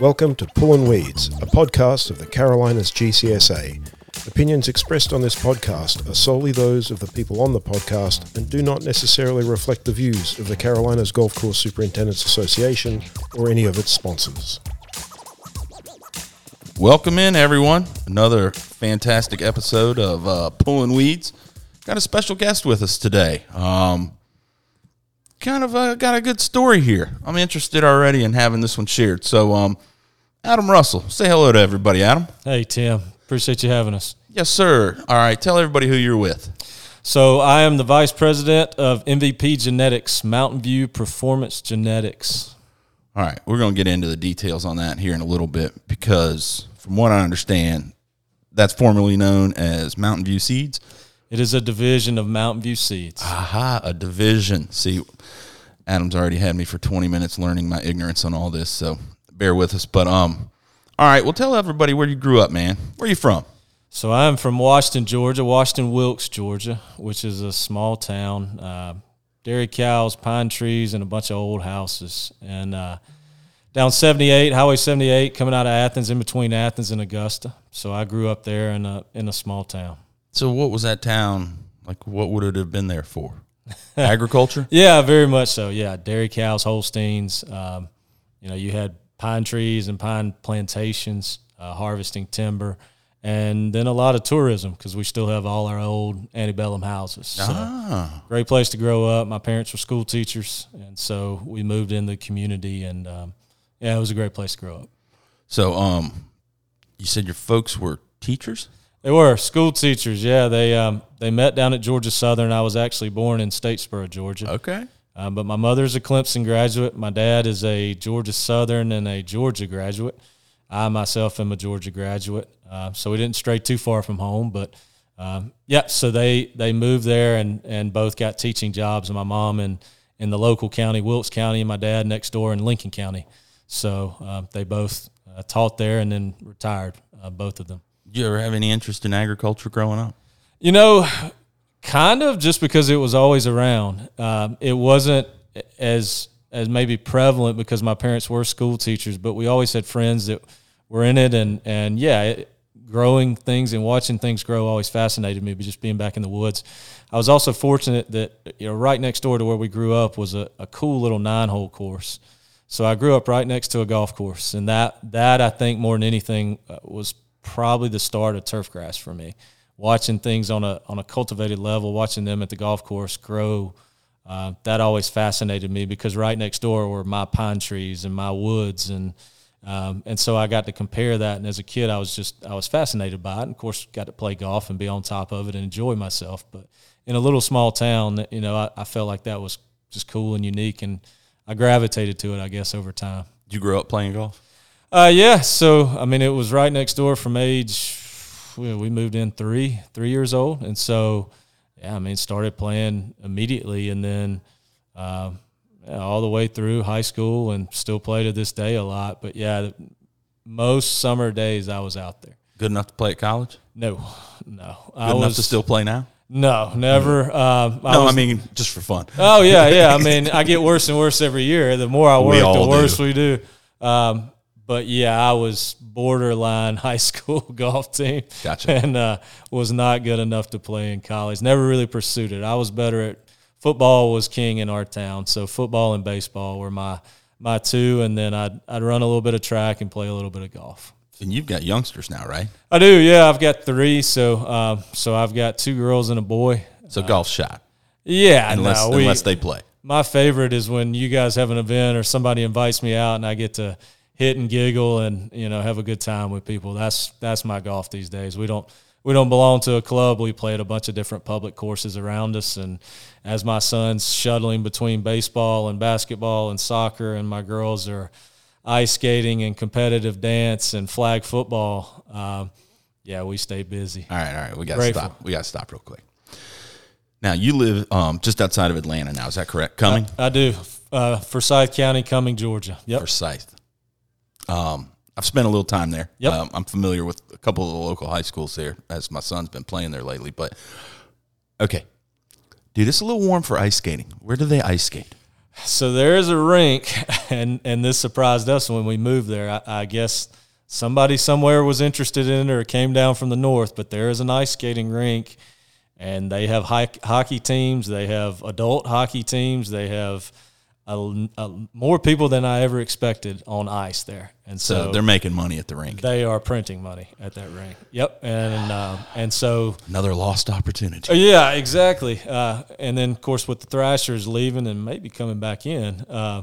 Welcome to Pullin' Weeds, a podcast of the Carolinas GCSA. Opinions expressed on this podcast are solely those of the people on the podcast and do not necessarily reflect the views of the Carolinas Golf Course Superintendents Association or any of its sponsors. Welcome in, everyone. Another fantastic episode of uh, Pulling Weeds. Got a special guest with us today. Um, kind of uh, got a good story here. I'm interested already in having this one shared. So, um, Adam Russell, say hello to everybody, Adam. Hey, Tim. Appreciate you having us. Yes, sir. All right, tell everybody who you're with. So, I am the vice president of MVP Genetics, Mountain View Performance Genetics. All right, we're going to get into the details on that here in a little bit because, from what I understand, that's formerly known as Mountain View Seeds. It is a division of Mountain View Seeds. Aha, a division. See, Adam's already had me for 20 minutes learning my ignorance on all this, so bear with us. But um, all right, well, tell everybody where you grew up, man. Where you from? So I'm from Washington, Georgia, Washington Wilkes, Georgia, which is a small town. Uh, dairy cows, pine trees, and a bunch of old houses. And uh, down 78, Highway 78, coming out of Athens, in between Athens and Augusta. So I grew up there in a in a small town. So what was that town like? What would it have been there for? Agriculture. Yeah, very much so. Yeah, dairy cows, Holsteins. Um, you know, you had pine trees and pine plantations, uh, harvesting timber, and then a lot of tourism because we still have all our old antebellum houses. So ah, great place to grow up. My parents were school teachers, and so we moved in the community, and um, yeah, it was a great place to grow up. so um, you said your folks were teachers. They were school teachers. Yeah, they um, they met down at Georgia Southern. I was actually born in Statesboro, Georgia. Okay. Um, but my mother's a Clemson graduate. My dad is a Georgia Southern and a Georgia graduate. I myself am a Georgia graduate. Uh, so we didn't stray too far from home, but um, yeah. So they they moved there and and both got teaching jobs. And my mom in in the local county, Wilkes County, and my dad next door in Lincoln County. So uh, they both uh, taught there and then retired, uh, both of them. Did you ever have any interest in agriculture growing up? You know, kind of just because it was always around. Um, it wasn't as as maybe prevalent because my parents were school teachers, but we always had friends that were in it, and and yeah, it, growing things and watching things grow always fascinated me. But just being back in the woods, I was also fortunate that you know right next door to where we grew up was a, a cool little nine hole course. So I grew up right next to a golf course, and that that I think more than anything uh, was probably the start of turf grass for me. Watching things on a on a cultivated level, watching them at the golf course grow, uh, that always fascinated me because right next door were my pine trees and my woods, and um, and so I got to compare that. And as a kid, I was just I was fascinated by it. And of course, got to play golf and be on top of it and enjoy myself. But in a little small town, you know, I, I felt like that was just cool and unique, and I gravitated to it, I guess, over time. You grow up playing golf? Uh, yeah. So I mean, it was right next door from age. We moved in three three years old, and so yeah, I mean, started playing immediately, and then um, yeah, all the way through high school, and still play to this day a lot. But yeah, most summer days I was out there. Good enough to play at college? No, no, Good I enough was to still play now? no, never. Um, I no, was, I mean just for fun. Oh yeah, yeah. I mean, I get worse and worse every year. The more I work, the worse do. we do. Um, but yeah, I was borderline high school golf team. Gotcha. And uh, was not good enough to play in college. Never really pursued it. I was better at football. Was king in our town, so football and baseball were my my two. And then I'd I'd run a little bit of track and play a little bit of golf. And you've got youngsters now, right? I do. Yeah, I've got three. So um, so I've got two girls and a boy. So golf shot, Yeah, unless no, we, unless they play. my favorite is when you guys have an event or somebody invites me out and I get to hit and giggle and you know have a good time with people. That's that's my golf these days. We don't we don't belong to a club. We play at a bunch of different public courses around us. And as my son's shuttling between baseball and basketball and soccer, and my girls are ice skating and competitive dance and flag football, um, yeah, we stay busy. All right, all right. We got to stop. We got to stop real quick. Now you live um, just outside of Atlanta. Now is that correct? Cumming I do. Uh, Forsyth County, Cumming, Georgia. Yep. Forsyth. Um, I've spent a little time there. Yep. Um, I'm familiar with a couple of the local high schools there, as my son's been playing there lately. But okay, dude, it's a little warm for ice skating. Where do they ice skate? So there is a rink, and and this surprised us when we moved there. I, I guess somebody somewhere was interested in it or came down from the north, but there is an ice skating rink, and they have hockey teams, they have adult hockey teams, they have a, a, more people than I ever expected on ice there, and So so, they're making money at the rink. they are printing money at that rink. Yep, and uh, and so Another lost opportunity. uh, Yeah, exactly. Uh, and then, of course, with the Thrashers leaving and maybe coming back in, uh,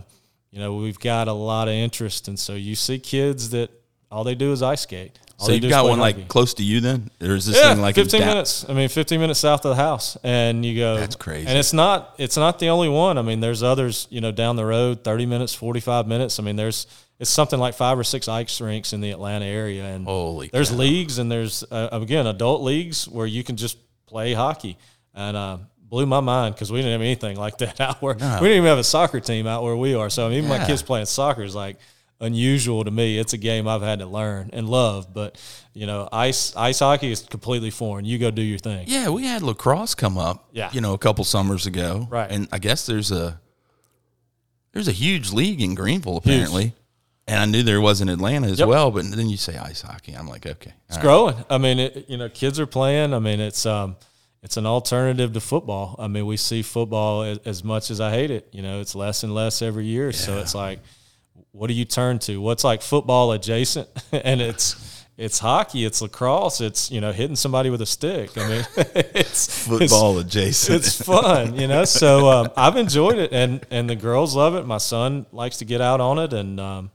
you know, we've got a lot of interest. And so you see kids that all they do is ice skate. All So you got one like close to you then, or is this yeah, thing like 15 minutes. I mean, 15 minutes south of the house, and you go. That's crazy. And it's not it's not the only one. I mean, there's others. You know, down the road, 30 minutes, 45 minutes. I mean, there's it's something like five or six ice rinks in the Atlanta area, and Holy there's cow. leagues and there's uh, again adult leagues where you can just play hockey, and uh, blew my mind because we didn't have anything like that out where we didn't even have a soccer team out where we are. So I mean, even my kids playing soccer is like unusual to me. It's a game I've had to learn and love, but you know, ice ice hockey is completely foreign. You go do your thing. Yeah, we had lacrosse come up. Yeah. you know, a couple summers ago. Right. and I guess there's a there's a huge league in Greenville apparently, and I knew there was in Atlanta as Yep. well. But then you say ice hockey, I'm like, okay, It's right. growing. I mean, it, you know, kids are playing. I mean, it's um, it's an alternative to football. I mean, we see football as, as much as I hate it. You know, it's less and less every year. So it's like, what do you turn to? What's like football adjacent? and it's it's hockey, it's lacrosse, it's you know hitting somebody with a stick. I mean, it's football adjacent. It's, it's fun, you know. So um, I've enjoyed it, and and the girls love it. My son likes to get out on it, and um,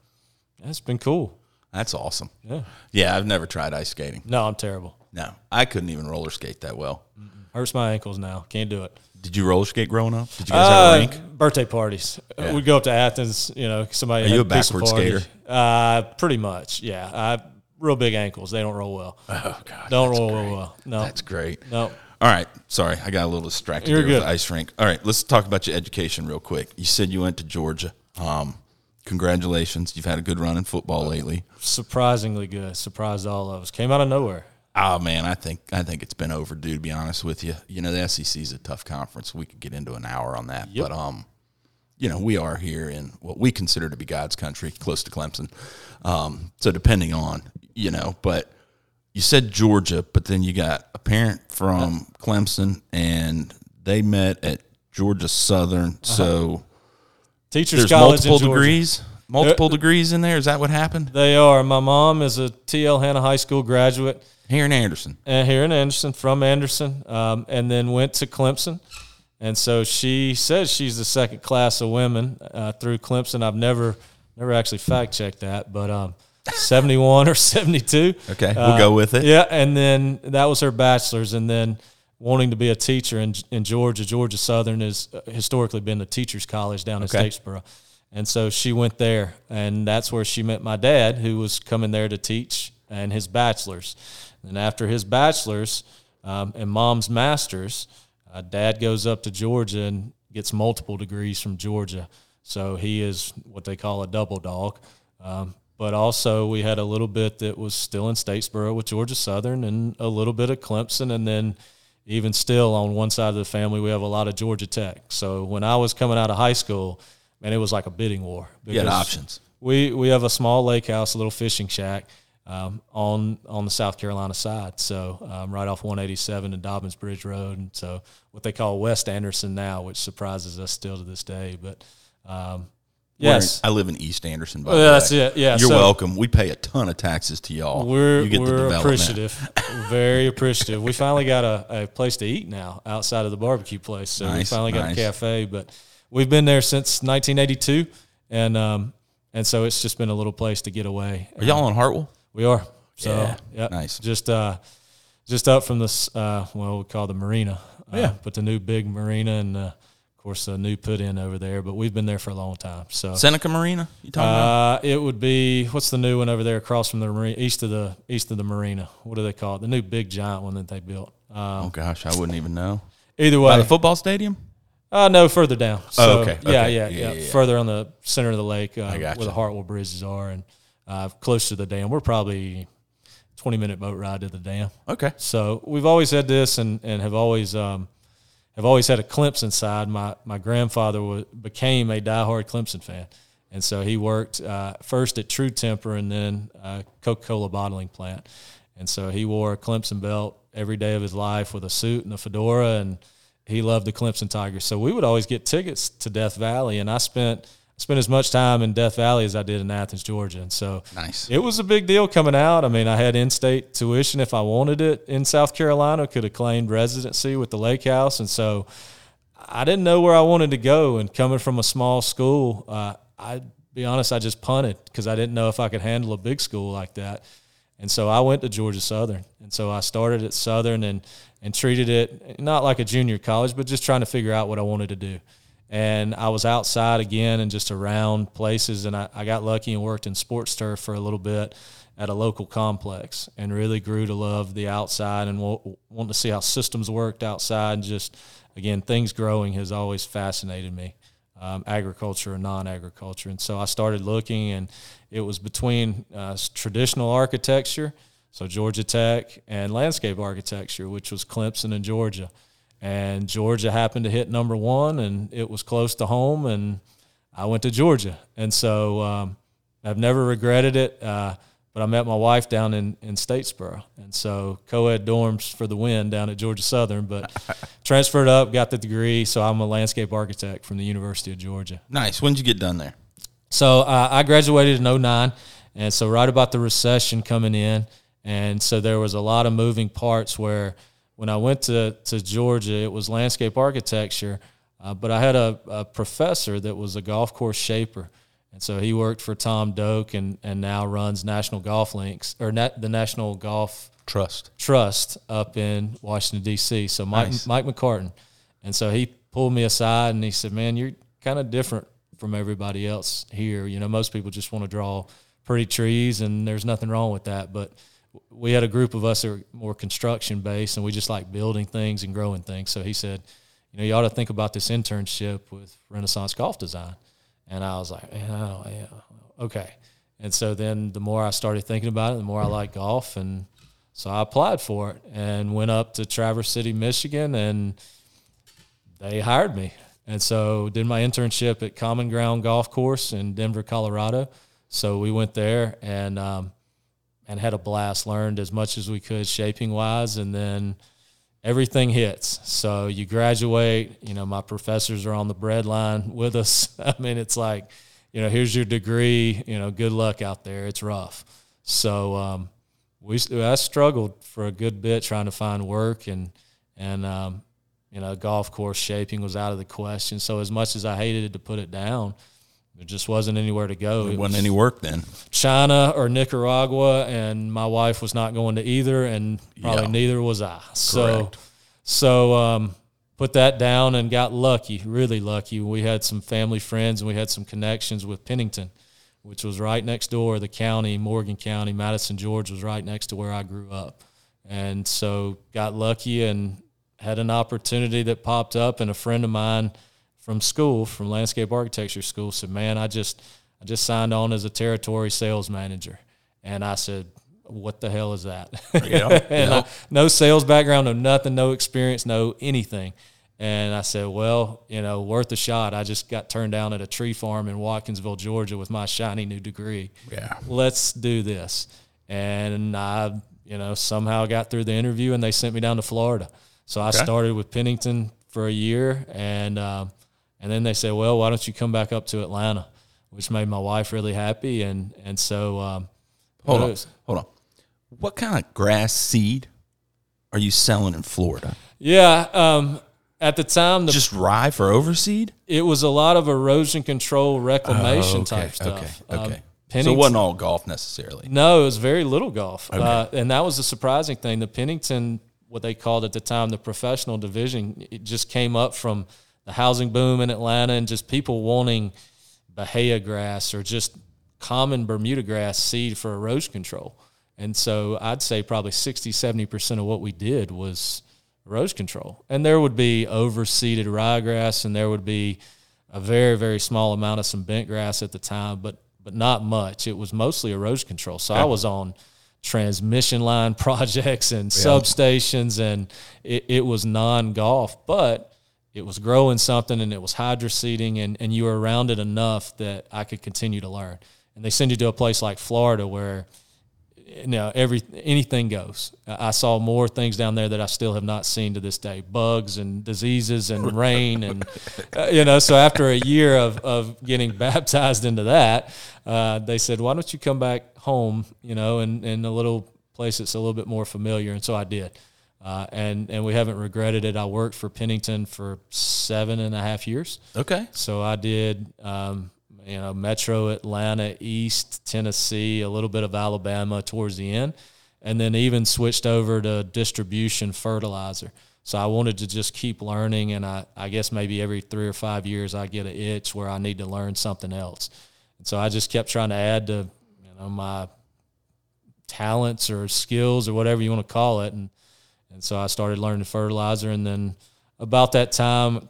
it's been cool. That's awesome. Yeah. Yeah, I've never tried ice skating. No, I'm terrible. No, I couldn't even roller skate that well. Hurts my ankles now. Can't do it. Did you roller skate growing up? Did you guys have a Uh, rink? birthday parties. Yeah. We'd go up to Athens. You know, somebody. Are you a pizza backward skater? Uh, pretty much. Yeah. I real big ankles. They don't roll well. Oh God, Don't roll great. well. No. That's great. no. All right, sorry, I got a little distracted You're there with the ice rink. All right, let's talk about your education real quick. You said you went to Georgia. Um, congratulations, you've had a good run in football lately. Surprisingly good. Surprised all of us. Came out of nowhere. Oh man, I think I think it's been overdue. To be honest with you, you know the SEC is a tough conference. We could get into an hour on that, Yep. but um, you know we are here in what we consider to be God's country, close to Clemson. Um, so depending on you know, but you said Georgia, but then you got a parent from Clemson, and they met at Georgia Southern. So Teachers there's college multiple degrees, multiple degrees in there. Is that what happened They are. My mom is a TL Hanna High School graduate. Here in Anderson? uh, here in Anderson, from Anderson, um, and then went to Clemson. And so she says she's the second class of women uh, through Clemson. I've never never actually fact checked that, but um, 71 or 72. Okay, we'll Uh, go with it. Yeah, and then that was her bachelor's, and then wanting to be a teacher in in Georgia. Georgia Southern has uh, historically been the teachers' college down in Okay. Statesboro, and so she went there, and that's where she met my dad, who was coming there to teach, and his bachelor's. And after his bachelor's um, and mom's master's, uh, dad goes up to Georgia and gets multiple degrees from Georgia. So he is what they call a double dog. Um, but also, we had a little bit that was still in Statesboro with Georgia Southern and a little bit of Clemson. And then, even still, on one side of the family, we have a lot of Georgia Tech. So when I was coming out of high school, man, it was like a bidding war. You had options. We, we have a small lake house, a little fishing shack um, on on the South Carolina side. So um, right off 187 and Dobbins Bridge Road, and so what they call West Anderson now, which surprises us still to this day. But um, We're in- yes, I live in East Anderson. By Well, the that's way. it. Yeah, you're so- welcome. We pay a ton of taxes to y'all. we're you get we're appreciative, very appreciative. We finally got a, a place to eat now outside of the barbecue place. So we Nice, finally got a cafe, but we've been there since 1982, and um, and so it's just been a little place to get away. Are y'all on Hartwell? We are. So Yeah, yeah, nice. Just uh, just up from this uh, well, we call the marina. Uh, Yeah. But the new big marina and uh, of course a new put in over there. But we've been there for a long time. So Seneca Marina? You talking about? uh, it would be what's the new one over there across from the marina, east of the east of the marina. What do they call it? The new big giant one that they built. Um, Oh gosh, I wouldn't even know. either By way, the football stadium? uh, no further down. So, okay, Yeah, okay. yeah, Yeah, yeah, yeah. Further on the center of the lake, uh, where the Hartwell bridges are, and uh, close to the dam. We're probably twenty minute boat ride to the dam. Okay. So we've always had this, and and have always um, have always had a Clemson side. My my grandfather was, became a diehard Clemson fan, and so he worked uh, first at True Temper and then uh, Coca Cola bottling plant, and so he wore a Clemson belt every day of his life with a suit and a fedora, and he loved the Clemson Tigers. So we would always get tickets to Death Valley, and I spent spent as much time in Death Valley as I did in Athens, Georgia. And so Nice. it was a big deal coming out. I mean, I had in-state tuition if I wanted it in South Carolina. Could have claimed residency with the Lake House, and so I didn't know where I wanted to go. And coming from a small school, uh, I be honest, I just punted because I didn't know if I could handle a big school like that. And so I went to Georgia Southern, and so I started at Southern and and treated it not like a junior college, but just trying to figure out what I wanted to do. And I was outside again and just around places, and I, I got lucky and worked in sports turf for a little bit at a local complex, and really grew to love the outside and wa- wanting to see how systems worked outside. And just again, things growing has always fascinated me um, agriculture and non-agriculture. And so I started looking, and it was between uh, traditional architecture, so Georgia Tech, and landscape architecture, which was Clemson and Georgia. And Georgia happened to hit number one, and it was close to home, and I went to Georgia. And so um, I've never regretted it. Uh, but I met my wife down in, in Statesboro. And so co ed dorms for the win down at Georgia Southern, but transferred up, got the degree. So I'm a landscape architect from the University of Georgia. Nice. When did you get done there? So uh, I graduated in 09. And so right about the recession coming in. And so there was a lot of moving parts where when I went to, to Georgia, it was landscape architecture. Uh, but I had a, a professor that was a golf course shaper. And so he worked for Tom Doak and, and now runs National Golf Links or the National Golf Trust. Trust up in Washington D.C. So Mike Nice. Mike McCartan, and so he pulled me aside and he said, "Man, you're kind of different from everybody else here. You know, most people just want to draw pretty trees, and there's nothing wrong with that. But we had a group of us that were more construction based, and we just like building things and growing things. So he said, you know, you ought to think about this internship with Renaissance Golf Design. And I was like, yeah, yeah, okay. And so then the more I started thinking about it, the more I liked golf. And so I applied for it and went up to Traverse City, Michigan, and they hired me. And so did my internship at Common Ground Golf Course in Denver, Colorado. So we went there and um, and had a blast. Learned as much as we could shaping wise, and then everything hits. So you graduate. You know, my professors are on the bread line with us. I mean, it's like, you know, here's your degree. You know, good luck out there. It's rough. So um, we I struggled for a good bit trying to find work and and um, you know golf course shaping was out of the question. So as much as I hated to put it down, there just wasn't anywhere to go. There It wasn't was any work then. China or Nicaragua, and my wife was not going to either, and probably Yeah. neither was I. So Correct. so um, put that down and got lucky, really lucky. We had some family friends and we had some connections with Pennington, which was right next door. The county, Morgan County, Madison, George, was right next to where I grew up, and so got lucky and had an opportunity that popped up. And a friend of mine from school, from landscape architecture school, said, "Man, I just I just signed on as a territory sales manager," and I said. What the hell is that? Yeah, and yeah. I, no sales background, no nothing, no experience, no anything. And I said, well, you know, worth a shot. I just got turned down at a tree farm in Watkinsville, Georgia with my shiny new degree. Yeah. Let's do this. And I, you know, somehow got through the interview and they sent me down to Florida. So I Okay. started with Pennington for a year and, um, and then they said, well, why don't you come back up to Atlanta, which made my wife really happy. And, and so, um, Hold on. Hold on. What kind of grass seed are you selling in Florida? yeah. Um, at the time, the Just rye for overseed? it was a lot of erosion control reclamation Oh, okay, type stuff. Okay. Um, Okay. so it wasn't all golf necessarily. no, it was very little golf, uh, and that was the surprising thing. The Pennington, what they called at the time the professional division, it just came up from the housing boom in Atlanta and just people wanting Bahia grass or just common Bermuda grass seed for erosion control. And so I'd say probably 60, 70% of what we did was erosion control. And there would be overseeded ryegrass and there would be a very, very small amount of some bent grass at the time, but but not much. It was mostly erosion control. So I was on transmission line projects and substations and it, it was non golf. But it was growing something and it was hydroseeding and, and you were around it enough that I could continue to learn. And they send you to a place like Florida where you know every anything goes. I saw more things down there that I still have not seen to this day: bugs and diseases and rain and uh, you know. So after a year of of getting baptized into that, uh, they said, "Why don't you come back home?" You know, and in a little place that's a little bit more familiar. And so I did. Uh, and and we haven't regretted it. I worked for Pennington for seven and a half years. Okay. So I did um, you know, Metro Atlanta, East Tennessee, a little bit of Alabama towards the end, and then even switched over to distribution fertilizer. So I wanted to just keep learning, and I, I guess maybe every three or five years I get an itch where I need to learn something else. And so I just kept trying to add to you know my talents or skills or whatever you want to call it, and and so I started learning fertilizer, and then about that time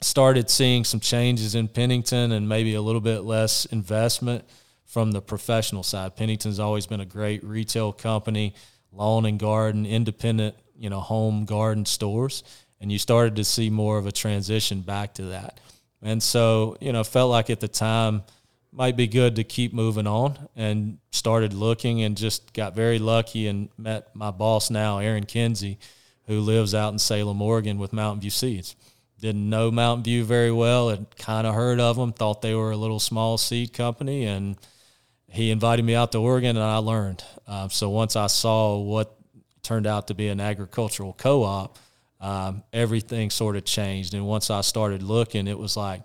started seeing some changes in Pennington and maybe a little bit less investment from the professional side. Pennington's always been a great retail company, lawn and garden, independent, you know, home garden stores, and you started to see more of a transition back to that. And so, you know, felt like at the time might be good to keep moving on and started looking and just got very lucky and met my boss now, Aaron Kinsey, who lives out in Salem, Oregon with Mountain View Seeds didn't know Mountain View very well and kind of heard of them, thought they were a little small seed company. And he invited me out to Oregon and I learned. Uh, so once I saw what turned out to be an agricultural co op, um, everything sort of changed. And once I started looking, it was like,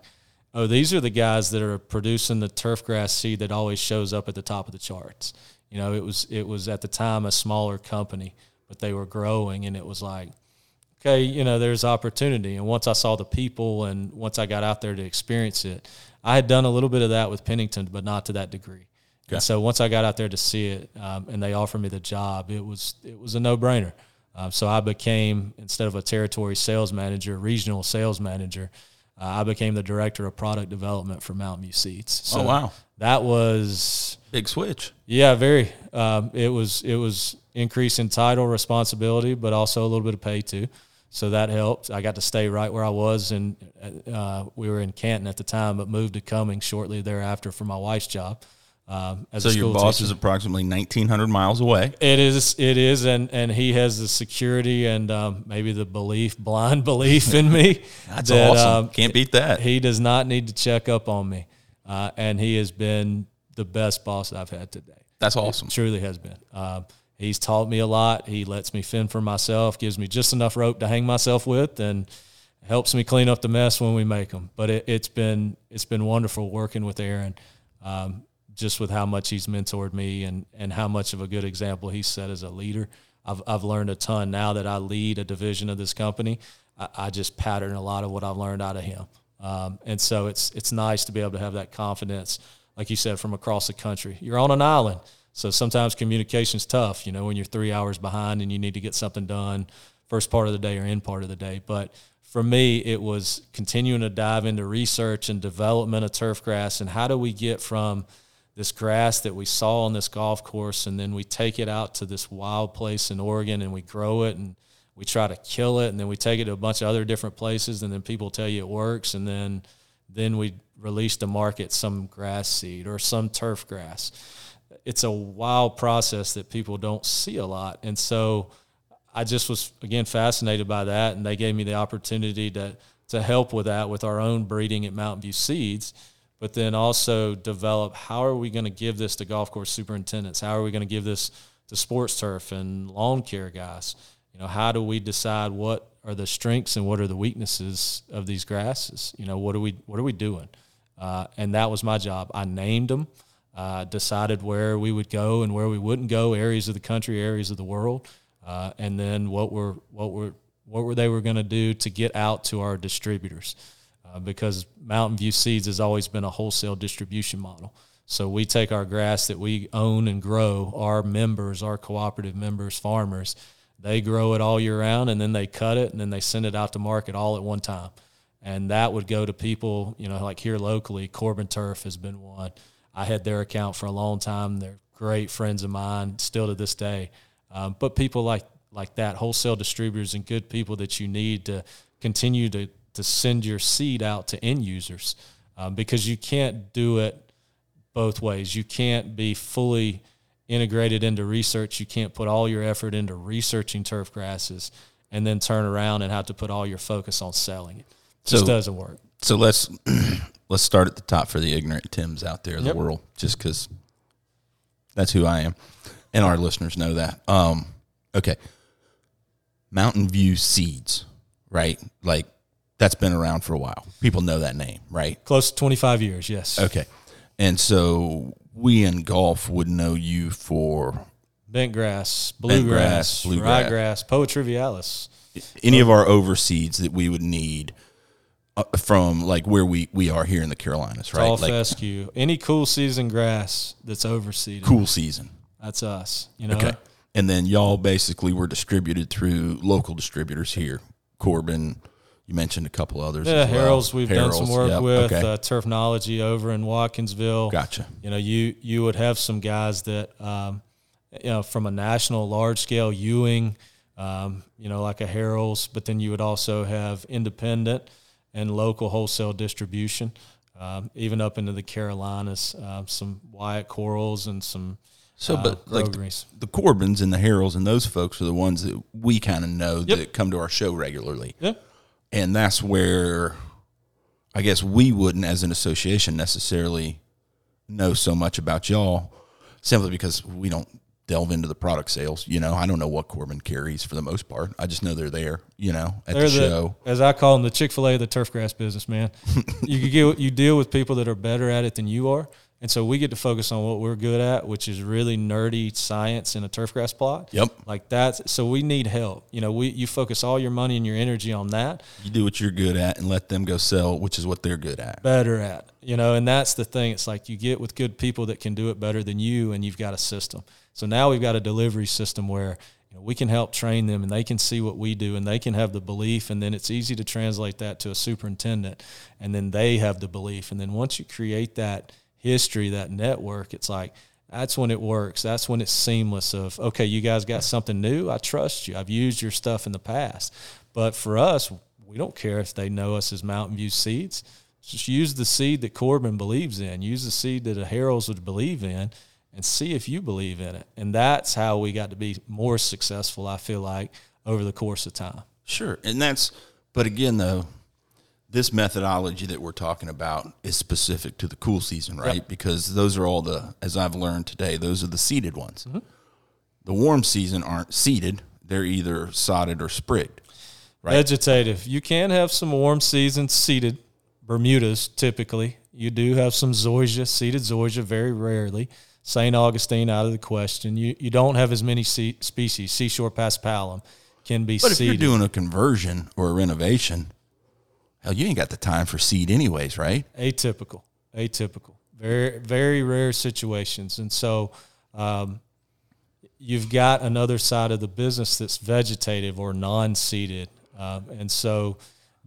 oh, these are the guys that are producing the turf grass seed that always shows up at the top of the charts. You know, it was it was at the time a smaller company, but they were growing, and it was like, okay, you know, there's opportunity. And once I saw the people and once I got out there to experience it, I had done a little bit of that with Pennington, but not to that degree. Okay. And so once I got out there to see it, um, and they offered me the job, it was it was a no brainer. Um, so I became instead of a territory sales manager, regional sales manager. Uh, I became the director of product development for Mountain View Seeds. So oh wow, that was big switch. Yeah, very. Um, it was it was increase in title, responsibility, but also a little bit of pay too so that helped. I got to stay right where I was, and uh, we were in Canton at the time, but moved to Cumming shortly thereafter for my wife's job. Um, so your boss teacher. is approximately nineteen hundred miles away. It is, it is, and and he has the security and um, maybe the belief, blind belief in me. That's that, awesome. Um, Can't beat that. He does not need to check up on me, uh, and he has been the best boss I've had today. That's awesome. It truly has been. Um, he's taught me a lot. He lets me fend for myself, gives me just enough rope to hang myself with, and helps me clean up the mess when we make them. But it, has been it's been wonderful working with Aaron, um, just with how much he's mentored me and and how much of a good example he set as a leader. I've I've learned a ton now that I lead a division of this company. I, I just pattern a lot of what I've learned out of him, um, and so it's it's nice to be able to have that confidence, like you said, from across the country. You're on an island so sometimes communication's tough, you know, when you're three hours behind and you need to get something done first part of the day or end part of the day. But for me, it was continuing to dive into research and development of turf grass and how do we get from this grass that we saw on this golf course and then we take it out to this wild place in Oregon and we grow it and we try to kill it and then we take it to a bunch of other different places and then people tell you it works and then then we release to market some grass seed or some turf grass it's a wild process that people don't see a lot. And so I just was again fascinated by that, and they gave me the opportunity to to help with that with our own breeding at Mountain View Seeds, but then also develop how are we going to give this to golf course superintendents? How are we going to give this to sports turf and lawn care guys? You know, how do we decide what are the strengths and what are the weaknesses of these grasses? You know, what are we what are we doing? Uh, and that was my job. I named them uh, decided where we would go and where we wouldn't go, areas of the country, areas of the world, uh, and then what were what were what were they were going to do to get out to our distributors, uh, because Mountain View Seeds has always been a wholesale distribution model. So we take our grass that we own and grow, our members, our cooperative members, farmers, they grow it all year round, and then they cut it and then they send it out to market all at one time, and that would go to people, you know, like here locally. Corbin Turf has been one. I had their account for a long time. They're great friends of mine still to this day. Um, but people like like that, wholesale distributors and good people that you need to continue to to send your seed out to end users um, because you can't do it both ways. You can't be fully integrated into research. You can't put all your effort into researching turf grasses and then turn around and have to put all your focus on selling it. Just So- doesn't work. So let's let's start at the top for the ignorant Tims out there in Yep. the world, just because that's who I am, and our listeners know that. Um, okay, Mountain View Seeds, right? Like that's been around for a while. People know that name, right? Close to 25 years, yes. Okay, and so we in golf would know you for Bent grass, Bent bluegrass, grass, bluegrass. ryegrass, Poa trivialis. any of our overseeds that we would need uh, from like where we we are here in the Carolinas, right? Tall like fescue, any cool season grass that's overseeded. cool season. That's us. You know. Okay. And then y'all basically were distributed through local distributors here. Corbin, you mentioned a couple others. Yeah, well. Harrell's we've done some work yep, with Okay. uh, Turfnology over in Watkinsville. gotcha. You know, you you would have some guys that um, you know from a national large scale Ewing, um, you know, like a Harrell's, but then you would also have independent and local wholesale distribution, um, even up into the Carolinas. Um, some Wyatt-Quarles and some So, uh, but like the, the Corbins and the Harrells and those folks are the ones that we kind of know Yep. that come to our show regularly. yeah. And that's where I guess we wouldn't, as an association, necessarily know so much about y'all simply because we don't delve into the product sales. You know, I don't know what Corbin carries for the most part. I just know they're there, you know, at They're the the, show. as I call them, the Chick Fil A the turf grass business, man. you get you deal with people that are better at it than you are, and so we get to focus on what we're good at, which is really nerdy science in a turf grass plot. Yep. like that. So we need help. You know, we you focus all your money and your energy on that. You do what you're good at and let them go sell, which is what they're good at. better at. You know, and that's the thing. It's like you get with good people that can do it better than you, and you've got a system. So now we've got a delivery system where you know, we can help train them, and they can see what we do, and they can have the belief, and then it's easy to translate that to a superintendent, and then they have the belief, and then once you create that history, that network, it's like that's when it works. That's when it's seamless. Of okay, you guys got something new. I trust you. I've used your stuff in the past, but for us, we don't care if they know us as Mountain View Seeds. Just use the seed that Corbin believes in. Use the seed that the Harrell's would believe in, and see if you believe in it. And that's how we got to be more successful. I feel like over the course of time. Sure. And that's, but again, though, this methodology that we're talking about is specific to the cool season, right? Because those are all the, as I've learned today, those are the seeded ones. Mm-hmm. The warm season aren't seeded, they're either sodded or sprigged. Right. Vegetative. You can have some warm season seeded Bermudas typically. You do have some zoysia, seeded zoysia, very rarely. St. Augustine out of the question. You you don't have as many se- species. Seashore paspalum can be But if you're doing a conversion or a renovation, hell, you ain't got the time for seed, anyways, right? atypical, atypical, very very rare situations, and so um, you've got another side of the business that's vegetative or non-seeded, um, and so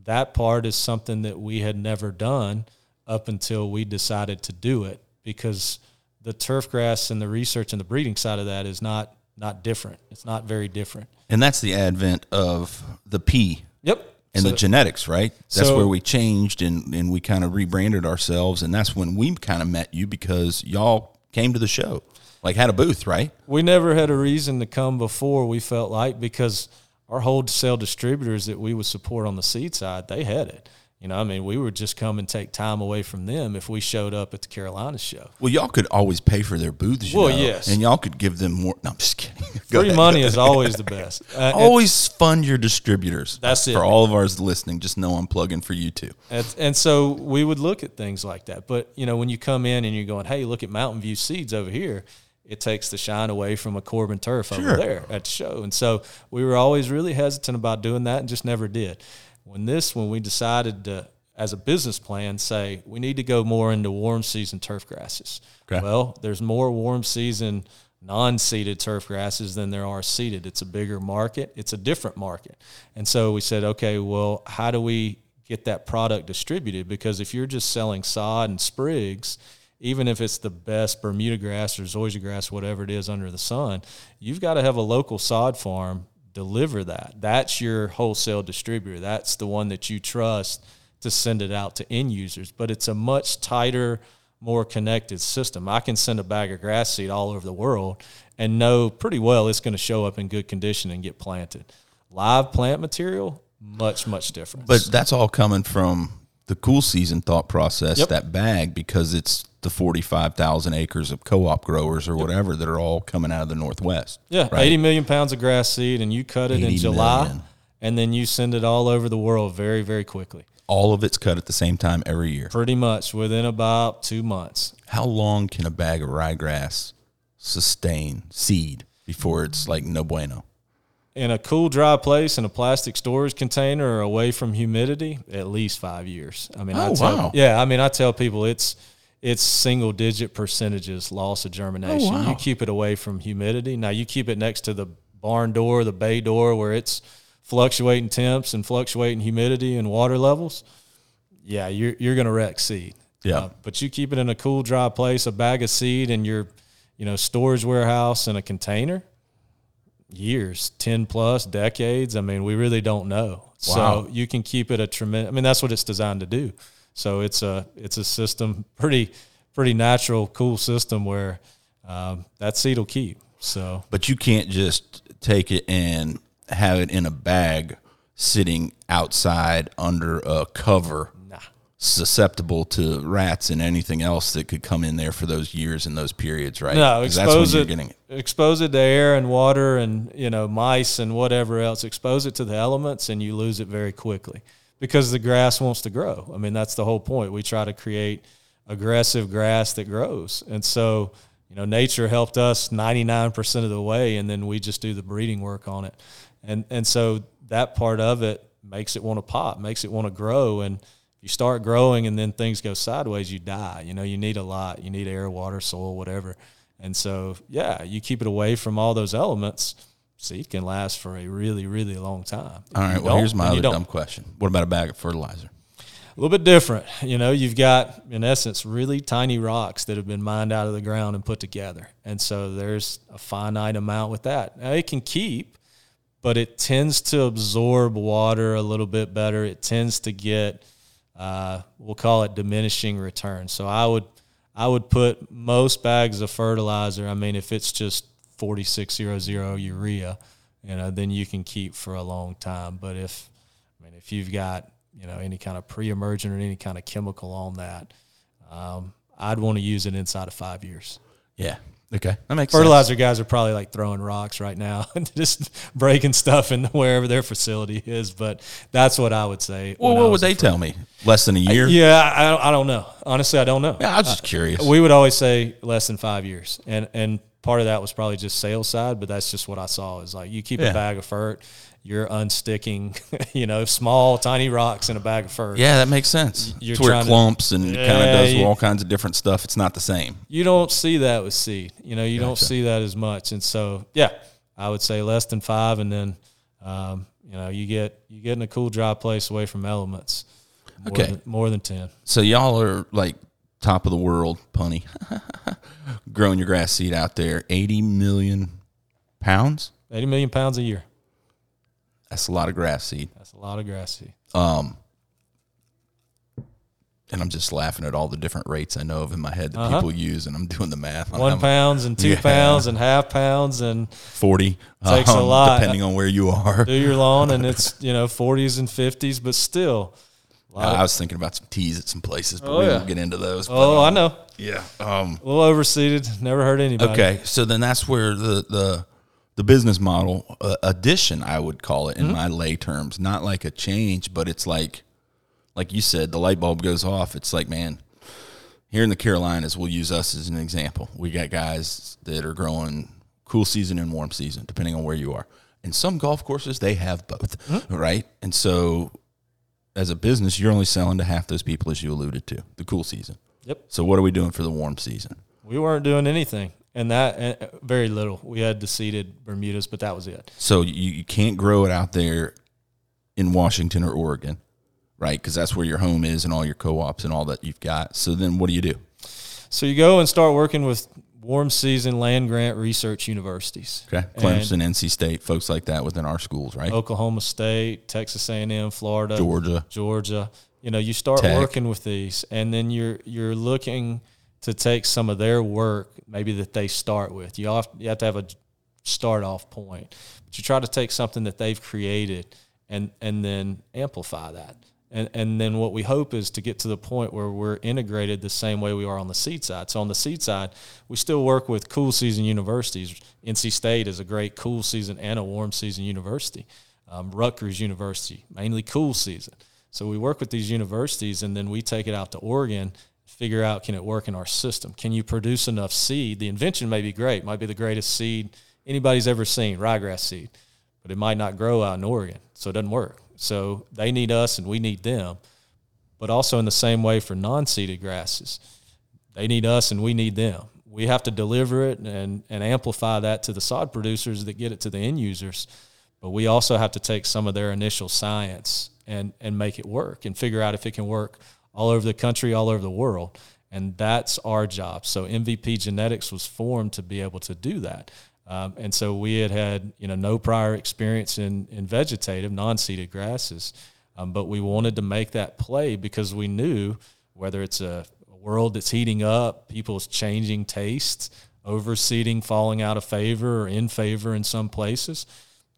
that part is something that we had never done up until we decided to do it because the turf grass and the research and the breeding side of that is not not different. It's not very different. And that's the advent of the P Yep. And So- the genetics, right? That's so- where we changed and, and we kind of rebranded ourselves. And that's when we kind of met you because y'all came to the show, like had a booth, right? we never had a reason to come before we felt like because our wholesale distributors that we would support on the seed side they had it you know i mean we would just come and take time away from them if we showed up at the carolina show Well, y'all could always pay for their booths, you Well, know, yes. and y'all could give them more. No, I'm just kidding. Free ahead. money is always the best Uh, Always fund your distributors. That's it. For all of ours listening, just know I'm plugging for you too. And, and so we would look at things like that. But you know, when you come in and you're going, "Hey, look at Mountain View Seeds over here," it takes the shine away from a Corbin Turf Sure. over there at the show. And so we were always really hesitant about doing that, and just never did. When this, when we decided to, as a business plan, say we need to go more into warm season turf grasses. Okay. Well, there's more warm season non-seeded turf grasses than there are seeded. It's a bigger market. It's a different market. And so we said, okay, well, how do we get that product distributed? Because if you're just selling sod and sprigs, even if it's the best Bermuda grass or zoysia grass, whatever it is under the sun, you've got to have a local sod farm deliver that. That's your wholesale distributor. That's the one that you trust to send it out to end users. But it's a much tighter, more connected system. I can send a bag of grass seed all over the world and know pretty well it's going to show up in good condition and get planted. Live plant material, much, much different. But that's all coming from the cool season thought process, Yep. that bag, because it's the 45,000 acres of co op growers or whatever that are all coming out of the Northwest. Yeah, right? 80 million pounds of grass seed, and you cut it in July, million. and then you send it all over the world very, very quickly. All of it's cut at the same time every year. Pretty much within about two months. How long can a bag of ryegrass sustain seed before it's like no bueno? In a cool, dry place in a plastic storage container or away from humidity, at least five years. I mean, I Oh, tell, wow. yeah, I mean, I tell people it's it's single digit percentages loss of germination. Oh, wow. You keep it away from humidity. Now you keep it next to the barn door, the bay door, where it's fluctuating temps and fluctuating humidity and water levels. Yeah, you're you're gonna wreck seed. Yeah. Uh, but you keep it in a cool, dry place, a bag of seed in your, you know, storage warehouse in a container. Years, ten plus decades. I mean, we really don't know. Wow. So you can keep it a tremendous. I mean, that's what it's designed to do. So it's a it's a system, pretty pretty natural, cool system where um, that seed will keep. So But you can't just take it and have it in a bag sitting outside under a cover. Susceptible to rats and anything else that could come in there for those years and those periods, right? No, 'Cause that's when expose you're it. getting it. Expose it to air and water and you know mice and whatever else. Expose it to the elements, and you lose it very quickly because the grass wants to grow. I mean, that's the whole point. We try to create aggressive grass that grows, and so you know nature helped us ninety nine percent of the way, and then we just do the breeding work on it, and and so that part of it makes it want to pop, makes it want to grow, and you start growing and then things go sideways, you die. You know, you need a lot. You need air, water, soil, whatever. And so, yeah, you keep it away from all those elements. Seed can last for a really, really long time. All right. Well, here's my other dumb question. What about a bag of fertilizer? A little bit different. You know, you've got, in essence, really tiny rocks that have been mined out of the ground and put together. And so there's a finite amount with that. Now, it can keep, but it tends to absorb water a little bit better. It tends to get, uh, we'll call it diminishing return. So I would, I would put most bags of fertilizer. I mean, if it's just 4600 urea, you know, then you can keep for a long time. But if, I mean, if you've got, you know, any kind of pre-emergent or any kind of chemical on that, um, I'd want to use it inside of five years. Yeah. Okay. That makes sense. Fertilizer guys are probably like throwing rocks right now and just breaking stuff in wherever their facility is. But that's what I would say. Well, what would they tell me? Less than a year? Yeah, I, don't- I don't know. Honestly, I don't know. Yeah, I was just curious. We would always say less than five years, and and part of that was probably just sales side, but that's just what I saw. Is like you keep Yeah. a bag of fert, you're unsticking, you know, small tiny rocks in a bag of fur. yeah, that makes sense. You're It's where it trying to- clumps and kind of does you- all kinds of different stuff. It's not the same. You don't see that with seed. You know, you don't see that as much, and so yeah, I would say less than five, and then um, you know you get you get in a cool dry place away from elements. More Okay. than, more than ten. So y'all are like top of the world, punny, growing your grass seed out there. 80 million pounds? Eighty million pounds a year. That's a lot of grass seed. That's a lot of grass seed. Um, and I'm just laughing at all the different rates I know of in my head that Uh-huh. people use, and I'm doing the math. on One pounds and two Yeah. pounds and half pounds and 40 Takes a lot. depending on where you are. do your lawn and it's you know 40s and 50s but still I was thinking about some teas at some places, but Oh, we yeah. won't get into those. But, oh i um, know Yeah. Um, a little overseeded never hurt anybody Okay, so then that's where the the the business model uh, addition, I would call it in my lay terms, not like a change, but it's like, like you said, the light bulb goes off. It's like, man, here in the Carolinas, we'll use us as an example. We got guys that are growing cool season and warm season, depending on where you are. And some golf courses they have both, right? And so, as a business, you're only selling to half those people, as you alluded to, the cool season. Yep. So, what are we doing for the warm season? we weren't doing anything and that uh, very little we had the seeded bermudas but that was it So you, you can't grow it out there in Washington or Oregon, right? Because that's where your home is and all your co-ops and all that you've got. So then what do you do? so you go and start working with warm season land grant research universities. Okay, Clemson, NC State, folks like that within our schools, right? Oklahoma State, Texas A&M, Florida, Georgia. Georgia. You know, you start Tech. working with these, and then you're you're looking to take some of their work, maybe that they start with. You have, you have to have a start off point, but you try to take something that they've created and and then amplify that. And, and then what we hope is to get to the point where we're integrated the same way we are on the seed side. So on the seed side, we still work with cool season universities. NC State is a great cool season and a warm season university. Um, Rutgers University, mainly cool season. So we work with these universities and then we take it out to Oregon, figure out can it work in our system? Can you produce enough seed? The invention may be great, might be the greatest seed anybody's ever seen, ryegrass seed, but it might not grow out in Oregon, so it doesn't work. So they need us and we need them. But also in the same way for non-seeded grasses, they need us and we need them. We have to deliver it and, and amplify that to the sod producers that get it to the end users. But we also have to take some of their initial science and, and make it work and figure out if it can work all over the country, all over the world. And that's our job. So MVP Genetics was formed to be able to do that. Um, and so we had had you know no prior experience in in vegetative non-seeded grasses, um, but we wanted to make that play because we knew whether it's a, a world that's heating up, people's changing tastes, overseeding falling out of favor or in favor in some places.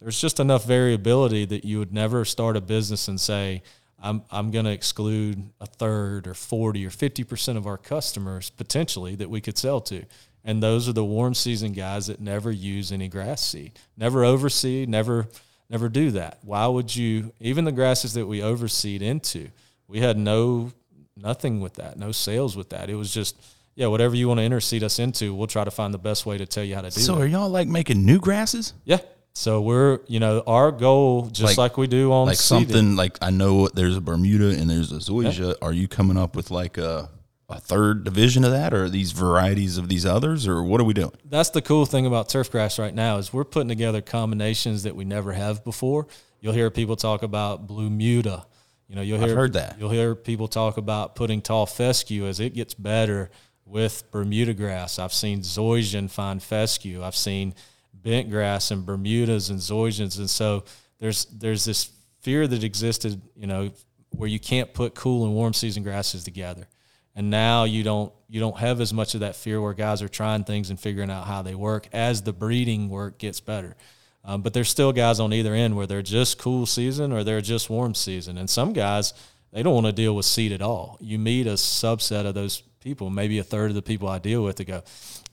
There's just enough variability that you would never start a business and say, I'm, I'm going to exclude a third or 40 or 50% of our customers potentially that we could sell to. And those are the warm season guys that never use any grass seed, never overseed, never never do that. Why would you? Even the grasses that we overseed into, we had no nothing with that, no sales with that. It was just yeah, whatever you want to interseed us into, we'll try to find the best way to tell you how to do it. So that. are y'all like making new grasses? Yeah. So we're you know our goal just Like- like, we do on Like something like I know there's a Bermuda and there's a zoysia. Are you coming up with like a a third division of that, or these varieties of these others, or what are we doing? that's the cool thing about turf grass right now is we're putting together combinations that we never have before. You'll hear people talk about bluemuda. You know, you'll hear heard that. You'll hear people talk about putting tall fescue as it gets better with Bermuda grass. I've seen zoysian find fescue. I've seen bent grass and Bermudas and zoysians, and so there's there's this fear that existed, you know, where you can't put cool and warm season grasses together and now you don't you don't have as much of that fear where guys are trying things and figuring out how they work as the breeding work gets better. Um, but there's still guys on either end where they're just cool season or they're just warm season, and some guys they don't want to deal with seed at all. You meet a subset of those people, maybe a third of the people I deal with, that go,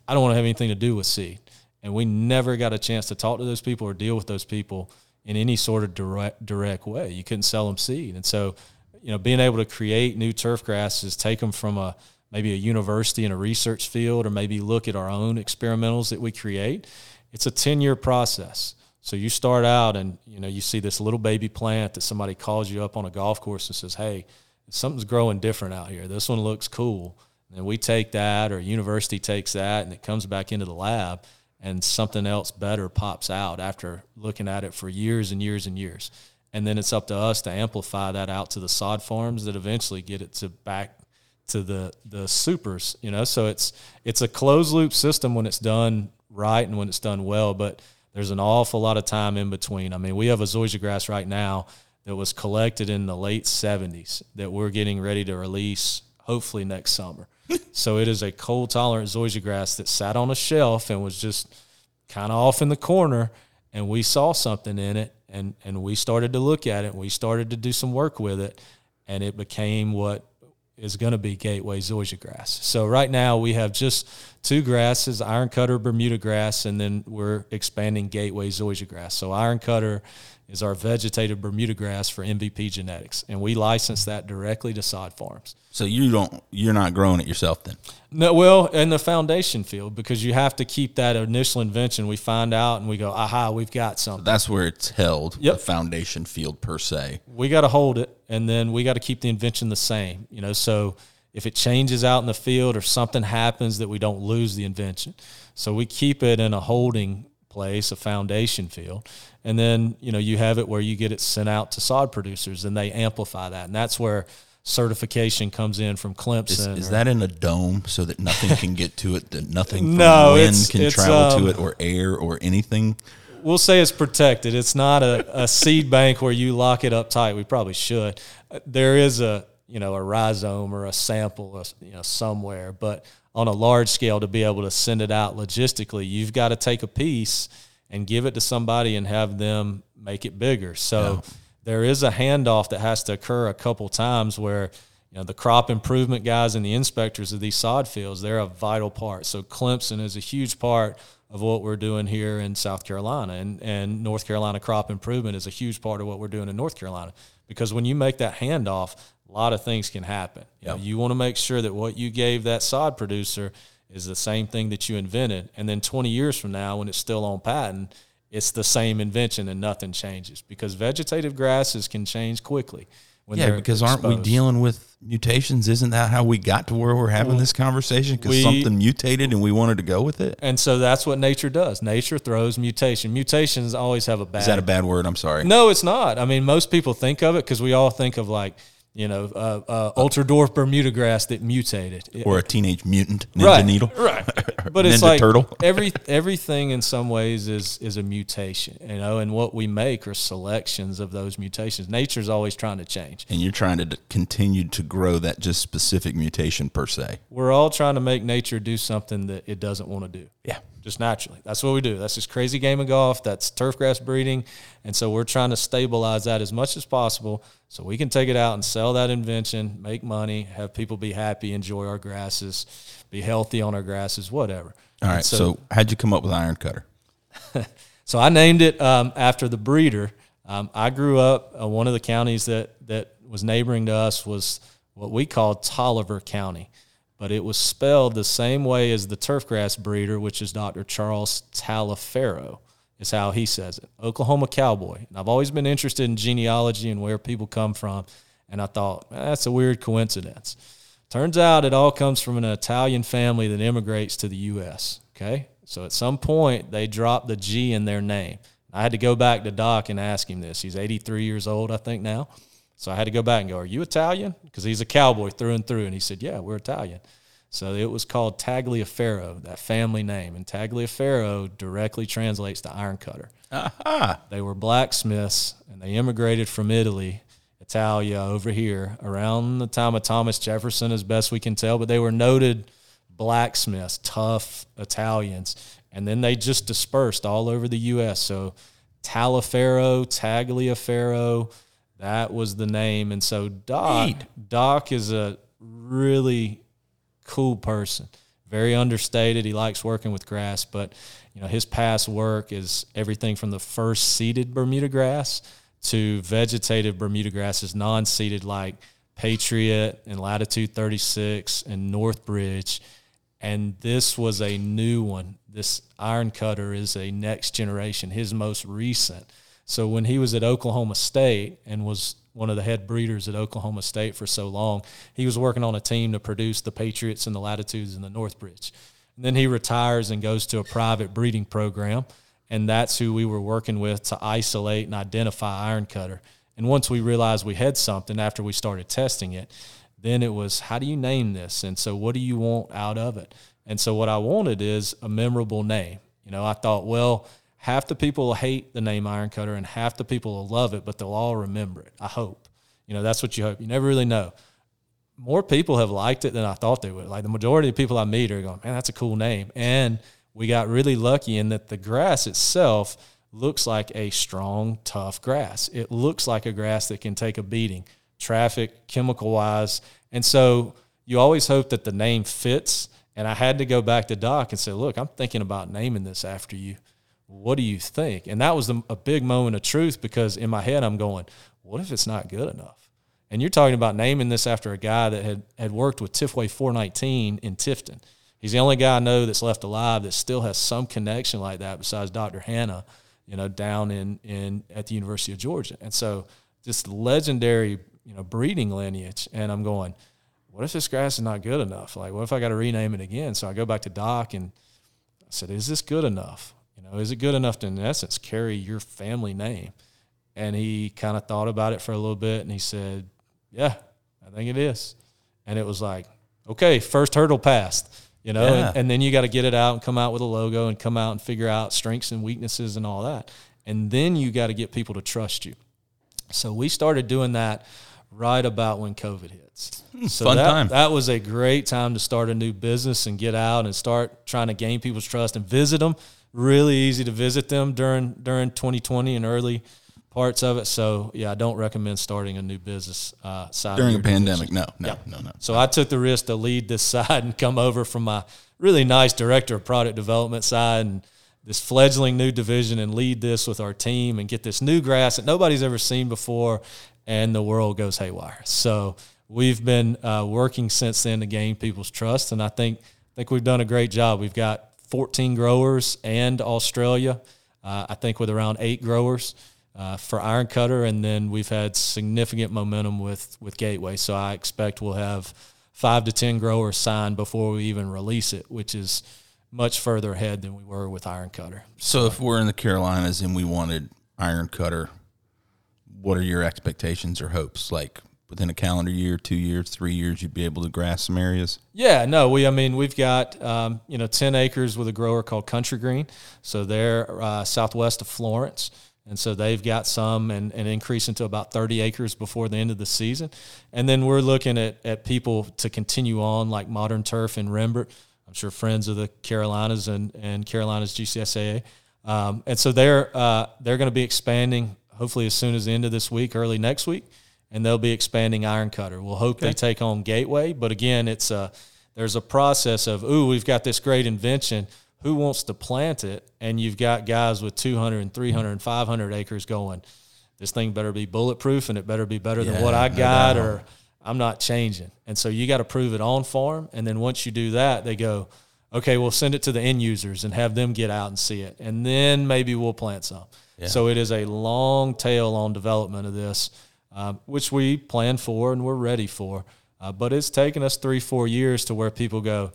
I don't want to have anything to do with seed, and we never got a chance to talk to those people or deal with those people in any sort of direct direct way. You couldn't sell them seed, and so you know, being able to create new turf grasses, take them from a maybe a university in a research field, or maybe look at our own experimentals that we create. It's a ten year process. So you start out, and you know, you see this little baby plant that somebody calls you up on a golf course and says, "Hey, something's growing different out here. This one looks cool." And we take that, or a university takes that, and it comes back into the lab, and something else better pops out after looking at it for years and years and years. And then it's up to us to amplify that out to the sod farms that eventually get it to back to the the supers you know? So it's it's a closed loop system when it's done right and when it's done well but there's an awful lot of time in between. I mean we have a zoysia grass right now that was collected in the late 70s that we're getting ready to release hopefully next summer so it is a cold tolerant zoysia grass that sat on a shelf and was just kind of off in the corner and we saw something in it and and we started to look at it we started to do some work with it and it became what is going to be gateway zoysia grass. So right now we have just two grasses iron cutter bermuda grass and then we're expanding gateway zoysia grass. So iron cutter is our vegetative bermuda grass for mvp genetics and we license that directly to sod farms So you don't, you're not growing it yourself then. no, well, in the foundation field, because you have to keep that initial invention. We find out and we go, aha, we've got something. That's where it's held. Yep. The foundation field per se. we got to hold it and then we got to keep the invention the same you know so if it changes out in the field or something happens that we don't lose the invention so we keep it in a holding place a foundation field and then you know you have it where you get it sent out to sod producers and they amplify that and that's where certification comes in from Is, Clemson. is or- that in a dome so that nothing can get to it, that nothing from No, wind can it's, travel um, to it, or air, or anything? we'll say it's protected. It's not a, a seed bank where you lock it up tight. We probably should. There is a you know a rhizome or a sample, you know somewhere, but on a large scale to be able to send it out logistically, you've got to take a piece and give it to somebody and have them make it bigger. So there is a handoff that has to occur a couple times where you know the crop improvement guys and the inspectors of these sod fields they're a vital part. So Clemson is a huge part of what we're doing here in South Carolina, and and North Carolina crop improvement is a huge part of what we're doing in North Carolina. Because when you make that handoff, a lot of things can happen. You, know, you want to make sure that what you gave that sod producer is the same thing that you invented, and then 20 years from now, when it's still on patent, it's the same invention and nothing changes. Because vegetative grasses can change quickly. When Yeah, because aren't we dealing with mutations? Isn't that how we got to where we're having this conversation? Because something mutated and we wanted to go with it. And so that's what nature does. Nature throws mutation. Mutations always have a bad. Is that a bad word? I'm sorry. No, it's not. I mean, most people think of it because we all think of like, you know, uh, uh, ultra dwarf Bermuda grass that mutated. Or a teenage mutant ninja right, needle. right. But it's like turtle. every everything in some ways is is a mutation, you know. And what we make are selections of those mutations. Nature's always trying to change. And you're trying to d- continue to grow that just specific mutation per se. We're all trying to make nature do something that it doesn't want to do. Yeah. Just naturally. That's what we do. That's this crazy game of golf. That's turf grass breeding. And so we're trying to stabilize that as much as possible so we can take it out and sell that invention, make money, have people be happy, enjoy our grasses, be healthy on our grasses, whatever. All right. Right. So, how'd you come up with iron cutter? so I named it um, after the breeder. Um, I grew up. Uh, one of the counties that that was neighboring to us was what we called Tolliver County, but it was spelled the same way as the turfgrass breeder, which is Dr. Charles Taliaferro. Is how he says it. Oklahoma cowboy. And I've always been interested in genealogy and where people come from, and I thought "Eh, that's a weird coincidence. Turns out it all comes from an Italian family that immigrates to the U.S. Okay, so at some point they dropped the G in their name. I had to go back to Doc and ask him this. He's 83 years old, I think now. So I had to go back and go, "Are you Italian?" Because he's a cowboy through and through, and he said, "Yeah, we're Italian." So it was called Tagliaferro, that family name, and Tagliaferro directly translates to iron cutter. Aha. They were blacksmiths and they immigrated from Italy, Italia, over here around the time of Thomas Jefferson, as best we can tell. But they were noted blacksmiths, tough Italians. And then they just dispersed all over the U.S. So Taliaferro, Tagliaferro, that was the name. And so Doc, Neat. Doc is a really cool person. Very understated. He likes working with grass, but you know his past work is everything from the first seeded Bermuda grass to vegetative Bermuda grasses, non-seeded like Patriot and Latitude 36 and Northbridge. And this was a new one. This iron cutter is a next generation, his most recent. So when he was at Oklahoma State and was one of the head breeders at Oklahoma State for so long, he was working on a team to produce the Patriots and the Latitudes and the Northbridge. And then he retires and goes to a private breeding program, and that's who we were working with to isolate and identify iron cutter. And once we realized we had something after we started testing it, then it was how do you name this? And so what do you want out of it? And so what I wanted is a memorable name. You know, I thought, well, half the people will hate the name Iron Cutter and half the people will love it, but they'll all remember it. I hope. You know, that's what you hope. You never really know. More people have liked it than I thought they would. Like the majority of people I meet are going, man, that's a cool name. And we got really lucky in that the grass itself looks like a strong, tough grass. It looks like a grass that can take a beating, traffic, chemical wise. And so you always hope that the name fits. And I had to go back to Doc and say, look, I'm thinking about naming this after you. What do you think? And that was a big moment of truth because in my head, I'm going, what if it's not good enough? And you're talking about naming this after a guy that had, had worked with Tifway 419 in Tifton. He's the only guy I know that's left alive that still has some connection like that besides Dr. Hanna, you know, down in, in at the University of Georgia. And so this legendary, you know, breeding lineage. And I'm going, what if this grass is not good enough? Like, what if I got to rename it again? So I go back to Doc and I said, is this good enough? Know, is it good enough to, in essence, carry your family name? And he kind of thought about it for a little bit and he said, yeah, I think it is. And it was like, okay, first hurdle passed, you know, Yeah. and, and then you got to get it out and come out with a logo and come out and figure out strengths and weaknesses and all that. And then you got to get people to trust you. So we started doing that right about when COVID hits. Hmm, so fun that, time. that was a great time to start a new business and get out and start trying to gain people's trust and visit them. Really easy to visit them during during 2020 and early parts of it. So yeah, I don't recommend starting a new business uh, side During a pandemic, no, no, Yeah. no, no. So I took the risk to lead this side and come over from my really nice director of product development side and this fledgling new division and lead this with our team and get this new grass that nobody's ever seen before and the world goes haywire. So we've been uh, working since then to gain people's trust and I think think we've done a great job. We've got 14 growers and Australia. Uh, I think with around eight growers uh, for Iron Cutter, and then we've had significant momentum with with Gateway. So I expect we'll have five to ten growers signed before we even release it, which is much further ahead than we were with Iron Cutter. So if we're in the Carolinas and we wanted iron cutter, what are your expectations or hopes? Like within a calendar year, two years, three years, you'd be able to grass some areas. Yeah, no, we. I mean, we've got um, you know ten acres with a grower called Country Green. So they're uh, southwest of Florence, and so they've got some and, and increasing to about thirty acres before the end of the season. And then we're looking at at people to continue on like Modern Turf and Rembert. I'm sure friends of the Carolinas and and Carolinas GCSAA. Um, and so they're uh, they're going to be expanding hopefully as soon as the end of this week, early next week, and they'll be expanding Iron Cutter. We'll hope they take home Gateway, but again, it's a there's a process of ooh, we've got this great invention. Who wants to plant it? And you've got guys with 200 and 300 and 500 acres going. This thing better be bulletproof, and it better be better than what I got, or I'm not changing. And so you got to prove it on farm. And then once you do that, they go, okay, we'll send it to the end users and have them get out and see it. And then maybe we'll plant some. So it is a long tail on development of this, um, which we plan for and we're ready for. Uh, but it's taken us three, four years to where people go,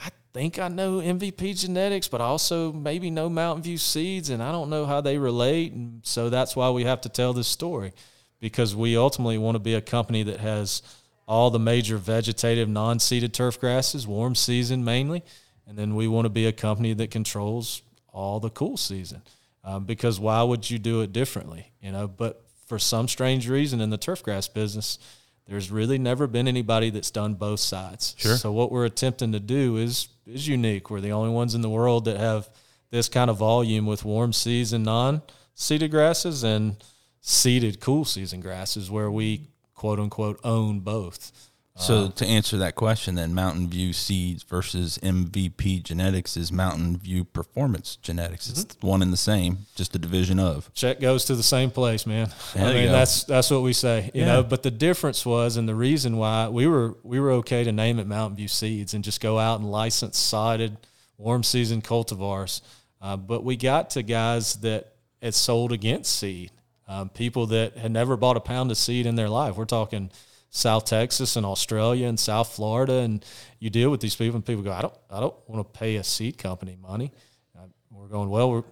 I think I know MVP genetics, but also maybe know Mountain View seeds, and I don't know how they relate. And so that's why we have to tell this story because we ultimately want to be a company that has all the major vegetative non seeded turf grasses, warm season mainly. And then we want to be a company that controls all the cool season. Um, because why would you do it differently? You know, but for some strange reason in the turf grass business, there's really never been anybody that's done both sides. Sure. So what we're attempting to do is is unique. We're the only ones in the world that have this kind of volume with warm season non seeded grasses and seeded cool season grasses where we quote unquote own both. So to answer that question, then Mountain View Seeds versus MVP Genetics is Mountain View Performance Genetics. It's Mm-hmm. one and the same, just a division of. check goes to the same place, man. There I mean, that's that's what we say, you Yeah. know. But the difference was, and the reason why we were we were okay to name it Mountain View Seeds and just go out and license sided warm season cultivars. Uh, but we got to guys that had sold against seed, um, people that had never bought a pound of seed in their life. We're talking South Texas and Australia and South Florida, and you deal with these people, and people go, I don't, I don't want to pay a seed company money. Uh, we're going, well, we're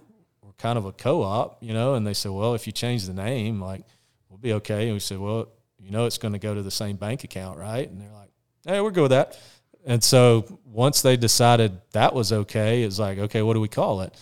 we're kind of a co-op, you know, and they said, well, if you change the name, like we'll be okay. And we said, well, you know, it's going to go to the same bank account, right? And they're like, hey, we're good with that. And so once they decided that was okay, it's like, okay, what do we call it?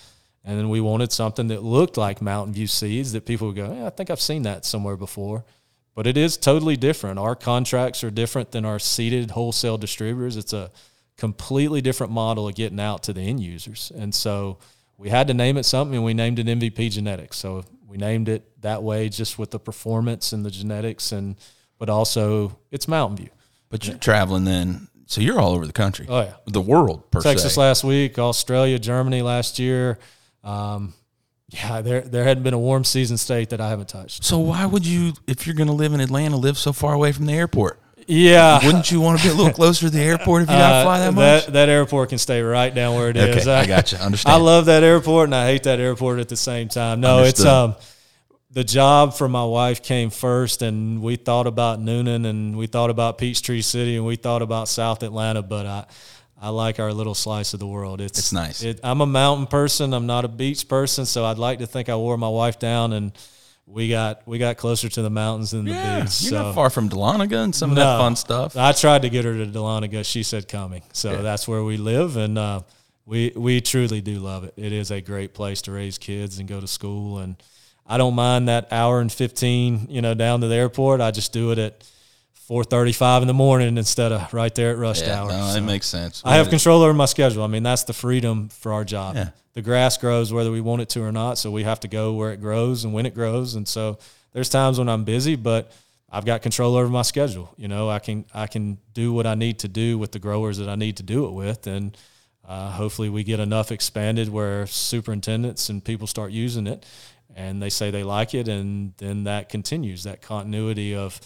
And then we wanted something that looked like Mountain View Seeds that people would go, I think I've seen that somewhere before. But it is totally different. Our contracts are different than our seeded wholesale distributors. It's a completely different model of getting out to the end users. And so we had to name it something and we named it MVP Genetics. So we named it that way just with the performance and the genetics and but also it's Mountain View. But you're traveling then, so you're all over the country. Oh yeah. The world, per Texas se. last week, Australia, Germany last year. Um, yeah, there there hadn't been a warm season state that I haven't touched. So why would you, if you're going to live in Atlanta, live so far away from the airport? Yeah. Wouldn't you want to be a little closer to the airport if you got to fly that Uh, much? That, that airport can stay right down where it is. Okay, I gotcha. I Understand. I love that airport and I hate that airport at the same time. No, it's um the job for my wife came first and we thought about Newnan and we thought about Peachtree City and we thought about South Atlanta, but I I like our little slice of the world. It's It's nice. It, I'm a mountain person. I'm not a beach person, so I'd like to think I wore my wife down and we got we got closer to the mountains than the Yeah, beach. you're so not far from Dahlonega and some of that fun stuff. I tried to get her to Dahlonega. She said coming. So that's where we live, and uh, we we truly do love it. It is a great place to raise kids and go to school, and I don't mind that hour and fifteen, you know, down to the airport. I just do it at four thirty five in the morning instead of right there at rush Yeah, hour. no, So it makes sense. I have control over my schedule. I mean, that's the freedom for our job. Yeah. The grass grows whether we want it to or not, so we have to go where it grows and when it grows. And so there's times when I'm busy, but I've got control over my schedule. You know, I can I can do what I need to do with the growers that I need to do it with, and uh, hopefully we get enough expanded where superintendents and people start using it, and they say they like it, and then that continues that continuity of,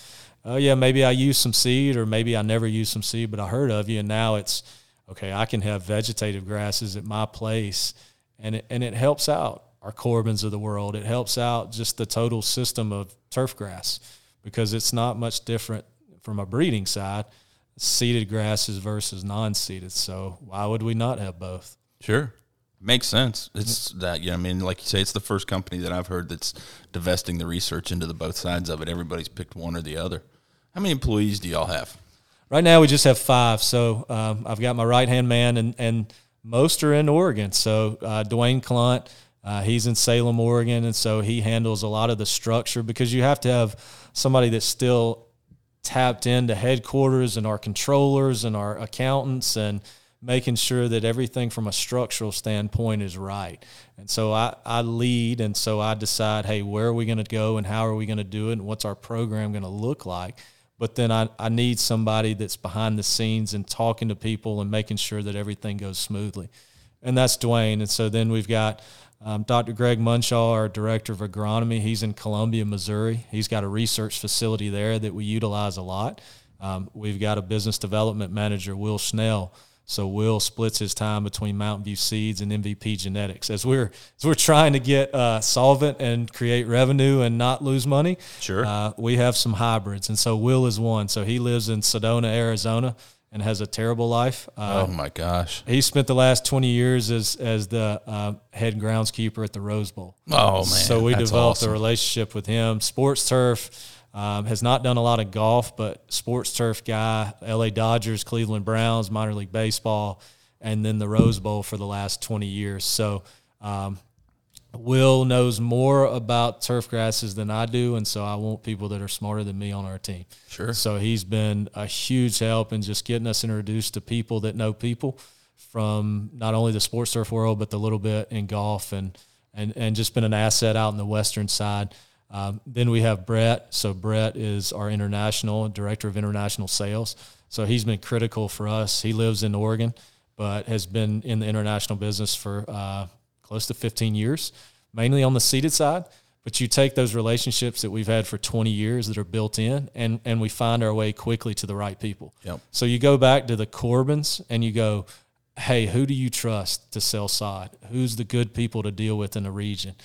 oh yeah, maybe I use some seed, or maybe I never use some seed, but I heard of you, and now it's okay. I can have vegetative grasses at my place, and it, and it helps out our Corbins of the world. It helps out just the total system of turf grass because it's not much different from a breeding side, seeded grasses versus non-seeded. So why would we not have both? Sure. Makes sense. It's that, yeah. I mean, like you say, it's the first company that I've heard that's divesting the research into the both sides of it. Everybody's picked one or the other. How many employees do y'all have? Right now, we just have five. So um, I've got my right hand man, and, and most are in Oregon. So uh, Dwayne Clunt, uh, he's in Salem, Oregon, and so he handles a lot of the structure because you have to have somebody that's still tapped into headquarters and our controllers and our accountants and making sure that everything from a structural standpoint is right. And so I, I lead, and so I decide, hey, where are we going to go and how are we going to do it and what's our program going to look like? But then I, I need somebody that's behind the scenes and talking to people and making sure that everything goes smoothly. And that's Dwayne. And so then we've got um, Dr. Greg Munshaw, our director of agronomy. He's in Columbia, Missouri. He's got a research facility there that we utilize a lot. Um, we've got a business development manager, Will Schnell. So Will splits his time between Mountain View Seeds and MVP Genetics as we're as we're trying to get uh, solvent and create revenue and not lose money. Sure. Uh, we have some hybrids, and so Will is one. So he lives in Sedona, Arizona, and has a terrible life. Uh, oh my gosh. he spent the last 20 years as as the uh, head groundskeeper at the Rose Bowl. Oh man. so we that's developed awesome. a relationship with him. Sports Turf um, has not done a lot of golf, but Sports Turf guy, L.A. Dodgers, Cleveland Browns, minor league baseball, and then the Rose Bowl for the last 20 years. So um, Will knows more about turf grasses than I do, and so I want people that are smarter than me on our team. Sure. So he's been a huge help in just getting us introduced to people that know people from not only the sports turf world, but the little bit in golf and and and just been an asset out in the western side. Um, then we have Brett. So Brett is our international director of international sales. So he's been critical for us. He lives in Oregon, but has been in the international business for uh, close to 15 years, mainly on the seeded side. But you take those relationships that we've had for 20 years that are built in, and, and we find our way quickly to the right people. Yep. So you go back to the Corbins and you go, hey, who do you trust to sell sod? Who's the good people to deal with in the region?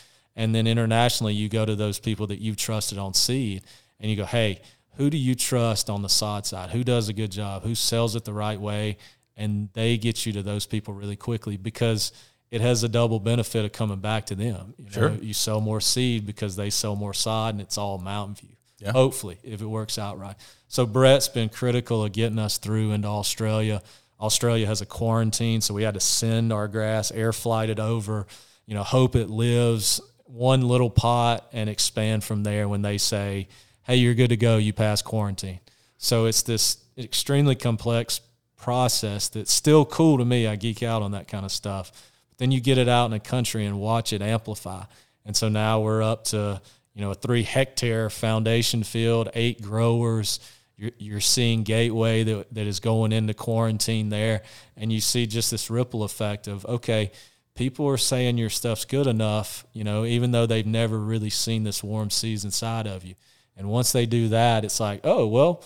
And then internationally, you go to those people that you've trusted on seed and you go, hey, who do you trust on the sod side? Who does a good job? Who sells it the right way? And they get you to those people really quickly because it has a double benefit of coming back to them. You know, Sure. you sell more seed because they sell more sod and it's all Mountain View. Yeah. Hopefully, if it works out right. So Brett's been critical of getting us through into Australia. Australia has a quarantine, so we had to send our grass, air flight it over, you know, hope it lives one little pot and expand from there when they say, hey, you're good to go, you pass quarantine. So it's this extremely complex process that's still cool to me. I geek out on that kind of stuff. But then you get it out in the country and watch it amplify. And so now we're up to, you know, a three hectare foundation field, eight growers. You're, you're seeing Gateway that, that is going into quarantine there. And you see just this ripple effect of, okay, people are saying your stuff's good enough, you know, even though they've never really seen this warm season side of you. And once they do that, it's like, oh, well,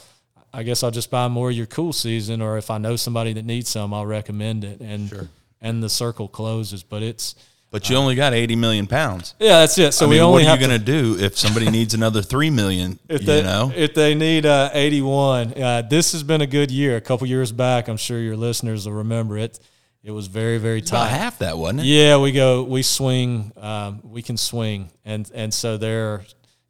I guess I'll just buy more of your cool season, or if I know somebody that needs some, I'll recommend it. And and the circle closes. But it's But you only got 80 million pounds. yeah, that's it. So I we mean, only what are you going to do if somebody needs another 3 million, if you they, know? if they need uh, 81 uh, this has been a good year a couple years back i'm sure your listeners will remember it it was very very About tight half that, wasn't it? yeah we go we swing um, we can swing and and so there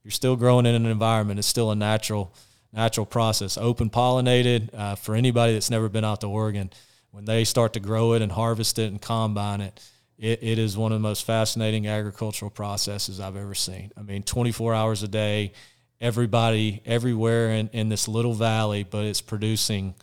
you're still growing in an environment. It's still a natural natural process. Open pollinated uh, for anybody that's never been out to Oregon. When they start to grow it and harvest it and combine it, it, it is one of the most fascinating agricultural processes I've ever seen. I mean, 24 hours a day, everybody everywhere in, in this little valley, but it's producing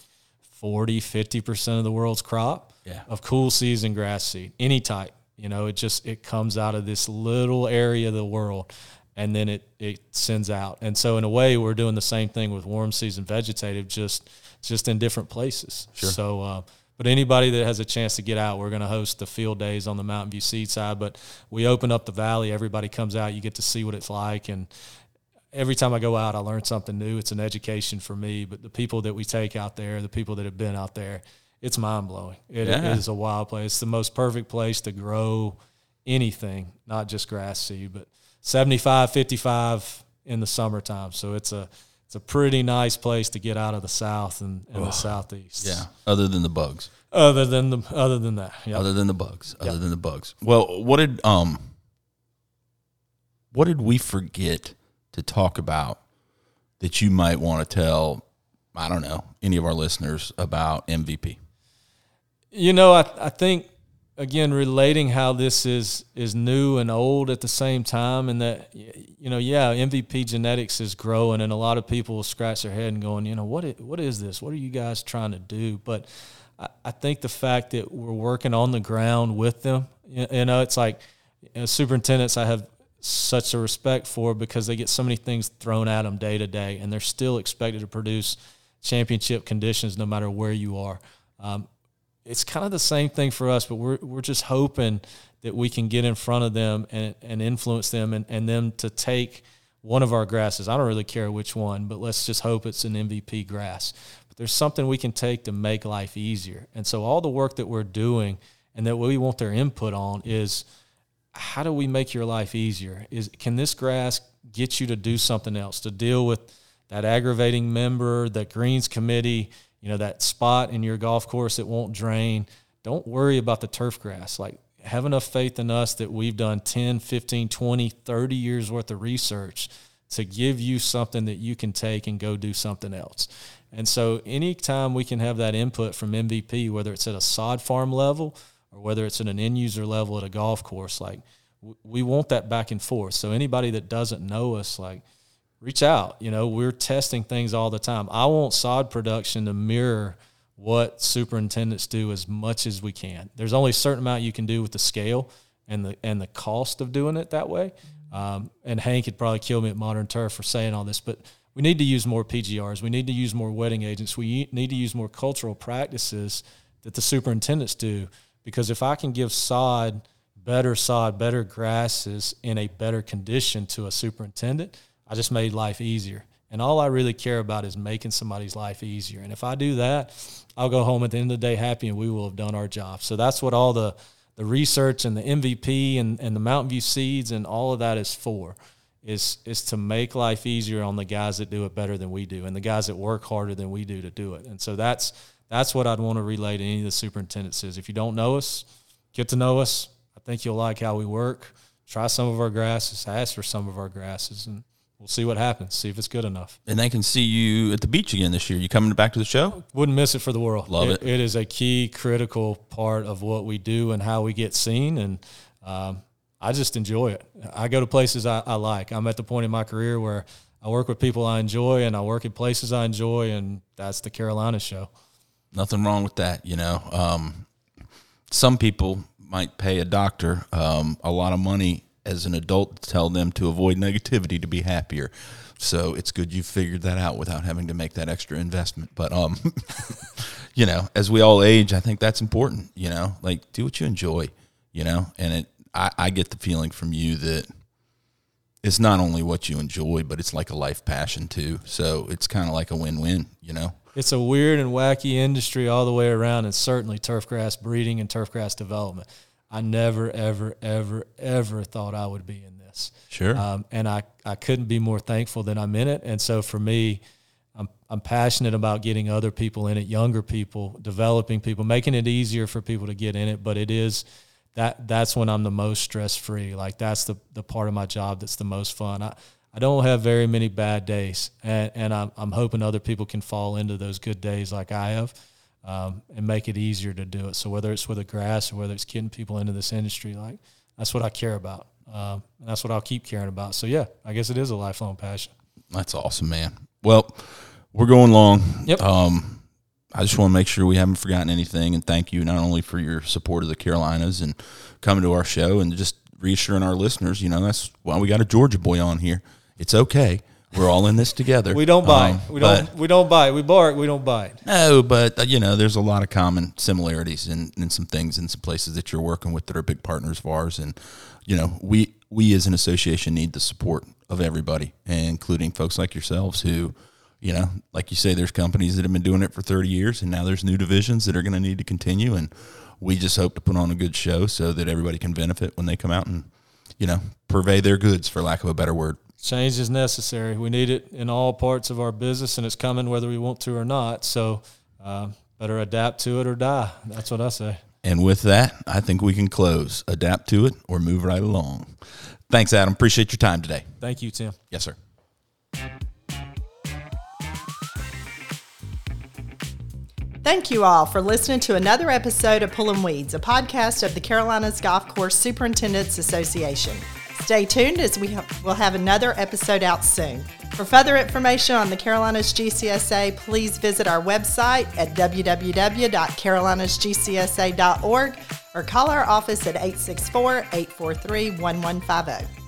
40, 50% of the world's crop Yeah. of cool season grass seed, any type. You know, it just it comes out of this little area of the world and then it, it sends out. And so in a way we're doing the same thing with warm season vegetative, just just in different places. Sure. So uh, but anybody that has a chance to get out, we're going to host the field days on the Mountain View Seed side. But we open up the valley. Everybody comes out. You get to see what it's like, and every time I go out, I learn something new. It's an education for me. But the people that we take out there, the people that have been out there, it's mind blowing. It Yeah. is a wild place. It's the most perfect place to grow anything, not just grass seed, but 75, 55 in the summertime. So it's a it's a pretty nice place to get out of the south and, and the southeast. Yeah. Other than the bugs. Other than the other than that, yeah. Other than the bugs. Other than the bugs. Well, what did um what did we forget to talk about that you might want to tell, I don't know, any of our listeners about MVP? You know, I, I think again relating how this is is new and old at the same time, and that you know, yeah, MVP genetics is growing, and a lot of people will scratch their head and going, you know, what what is this? What are you guys trying to do? But I, I think the fact that we're working on the ground with them, you you know, it's like you know, superintendents I have such a respect for because they get so many things thrown at them day to day, and they're still expected to produce championship conditions no matter where you are. Um, it's kind of the same thing for us, but we're we're just hoping that we can get in front of them and, and influence them and, and them to take one of our grasses. I don't really care which one, but let's just hope it's an MVP grass. But there's something we can take to make life easier. And so all the work that we're doing and that we want their input on is how do we make your life easier? Is can this grass get you to do something else, to deal with that aggravating member, that greens committee, you know, that spot in your golf course that won't drain? Don't worry about the turf grass. Like have enough faith in us that we've done 10, 15, 20, 30 years worth of research to give you something that you can take and go do something else. And so anytime we can have that input from MVP, whether it's at a sod farm level or whether it's at an end user level at a golf course, like we want that back and forth. So anybody that doesn't know us, like reach out. You know, we're testing things all the time. I want sod production to mirror what superintendents do as much as we can. There's only a certain amount you can do with the scale and the and the cost of doing it that way. Um, and Hank could probably kill me at Modern Turf for saying all this, but we need to use more PGRs. We need to use more wetting agents. We need to use more cultural practices that the superintendents do. Because if I can give sod better sod, better grasses in a better condition to a superintendent, I just made life easier. And all I really care about is making somebody's life easier. And if I do that, I'll go home at the end of the day happy and we will have done our job. So that's what all the, the research and the MVP and, and the Mountain View seeds and all of that is for. Is is to make life easier on the guys that do it better than we do and the guys that work harder than we do to do it. And so that's that's what I'd want to relay to any of the superintendents is if you don't know us, get to know us. I think you'll like how we work. Try some of our grasses, ask for some of our grasses, and we'll see what happens. See if it's good enough. And they can see you at the beach again this year. You coming back to the show? Wouldn't miss it for the world. Love it. It is a key, critical part of what we do and how we get seen. And um, I just enjoy it. I go to places I, I like. I'm at the point in my career where I work with people I enjoy and I work in places I enjoy, and that's the Carolina show. Nothing wrong with that, you know. Um, some people might pay a doctor um, a lot of money as an adult tell them to avoid negativity to be happier. So it's good you figured that out without having to make that extra investment. But um, you know, as we all age, I think that's important. You know, like do what you enjoy. You know, and it I, I get the feeling from you that it's not only what you enjoy, but it's like a life passion too. So it's kind of like a win win. You know. It's a weird and wacky industry all the way around, and certainly turfgrass breeding and turfgrass development. I never, ever, ever, ever thought I would be in this. Sure. Um, and I, I couldn't be more thankful that I'm in it. And so for me, I'm, I'm passionate about getting other people in it, younger people, developing people, making it easier for people to get in it. But it is that that's when I'm the most stress free. Like that's the, the part of my job that's the most fun. I, I don't have very many bad days, and, and I'm, I'm hoping other people can fall into those good days like I have, um, and make it easier to do it. So whether it's with the grass or whether it's getting people into this industry, like that's what I care about. Um, and that's what I'll keep caring about. So yeah, I guess it is a lifelong passion. That's awesome, man. Well, we're going long. Yep. Um, I just want to make sure we haven't forgotten anything, and thank you not only for your support of the Carolinas and coming to our show, and just reassuring our listeners. You know, that's why we got a Georgia boy on here. It's okay. We're all in this together. We don't bite. Um, we don't. We don't bite. We bark. We don't bite. No, but uh, you know, there's a lot of common similarities in, in some things in some places that you're working with that are big partners of ours, and you know, we we as an association need the support of everybody, including folks like yourselves who, you know, like you say, there's companies that have been doing it for 30 years, and now there's new divisions that are going to need to continue, and we just hope to put on a good show so that everybody can benefit when they come out and, you know, purvey their goods, for lack of a better word. Change is necessary. We need it in all parts of our business, and it's coming whether we want to or not. So, uh, better adapt to it or die. That's what I say. And with that, I think we can close, adapt to it, or move right along. Thanks, Adam. Appreciate your time today. Thank you, Tim. Yes, sir. Thank you all for listening to another episode of Pullin' Weeds, a podcast of the Carolinas Golf Course Superintendents Association. Stay tuned as we will have another episode out soon. For further information on the Carolinas GCSA, please visit our website at www.carolinasgcsa.org or call our office at 864 843 1150.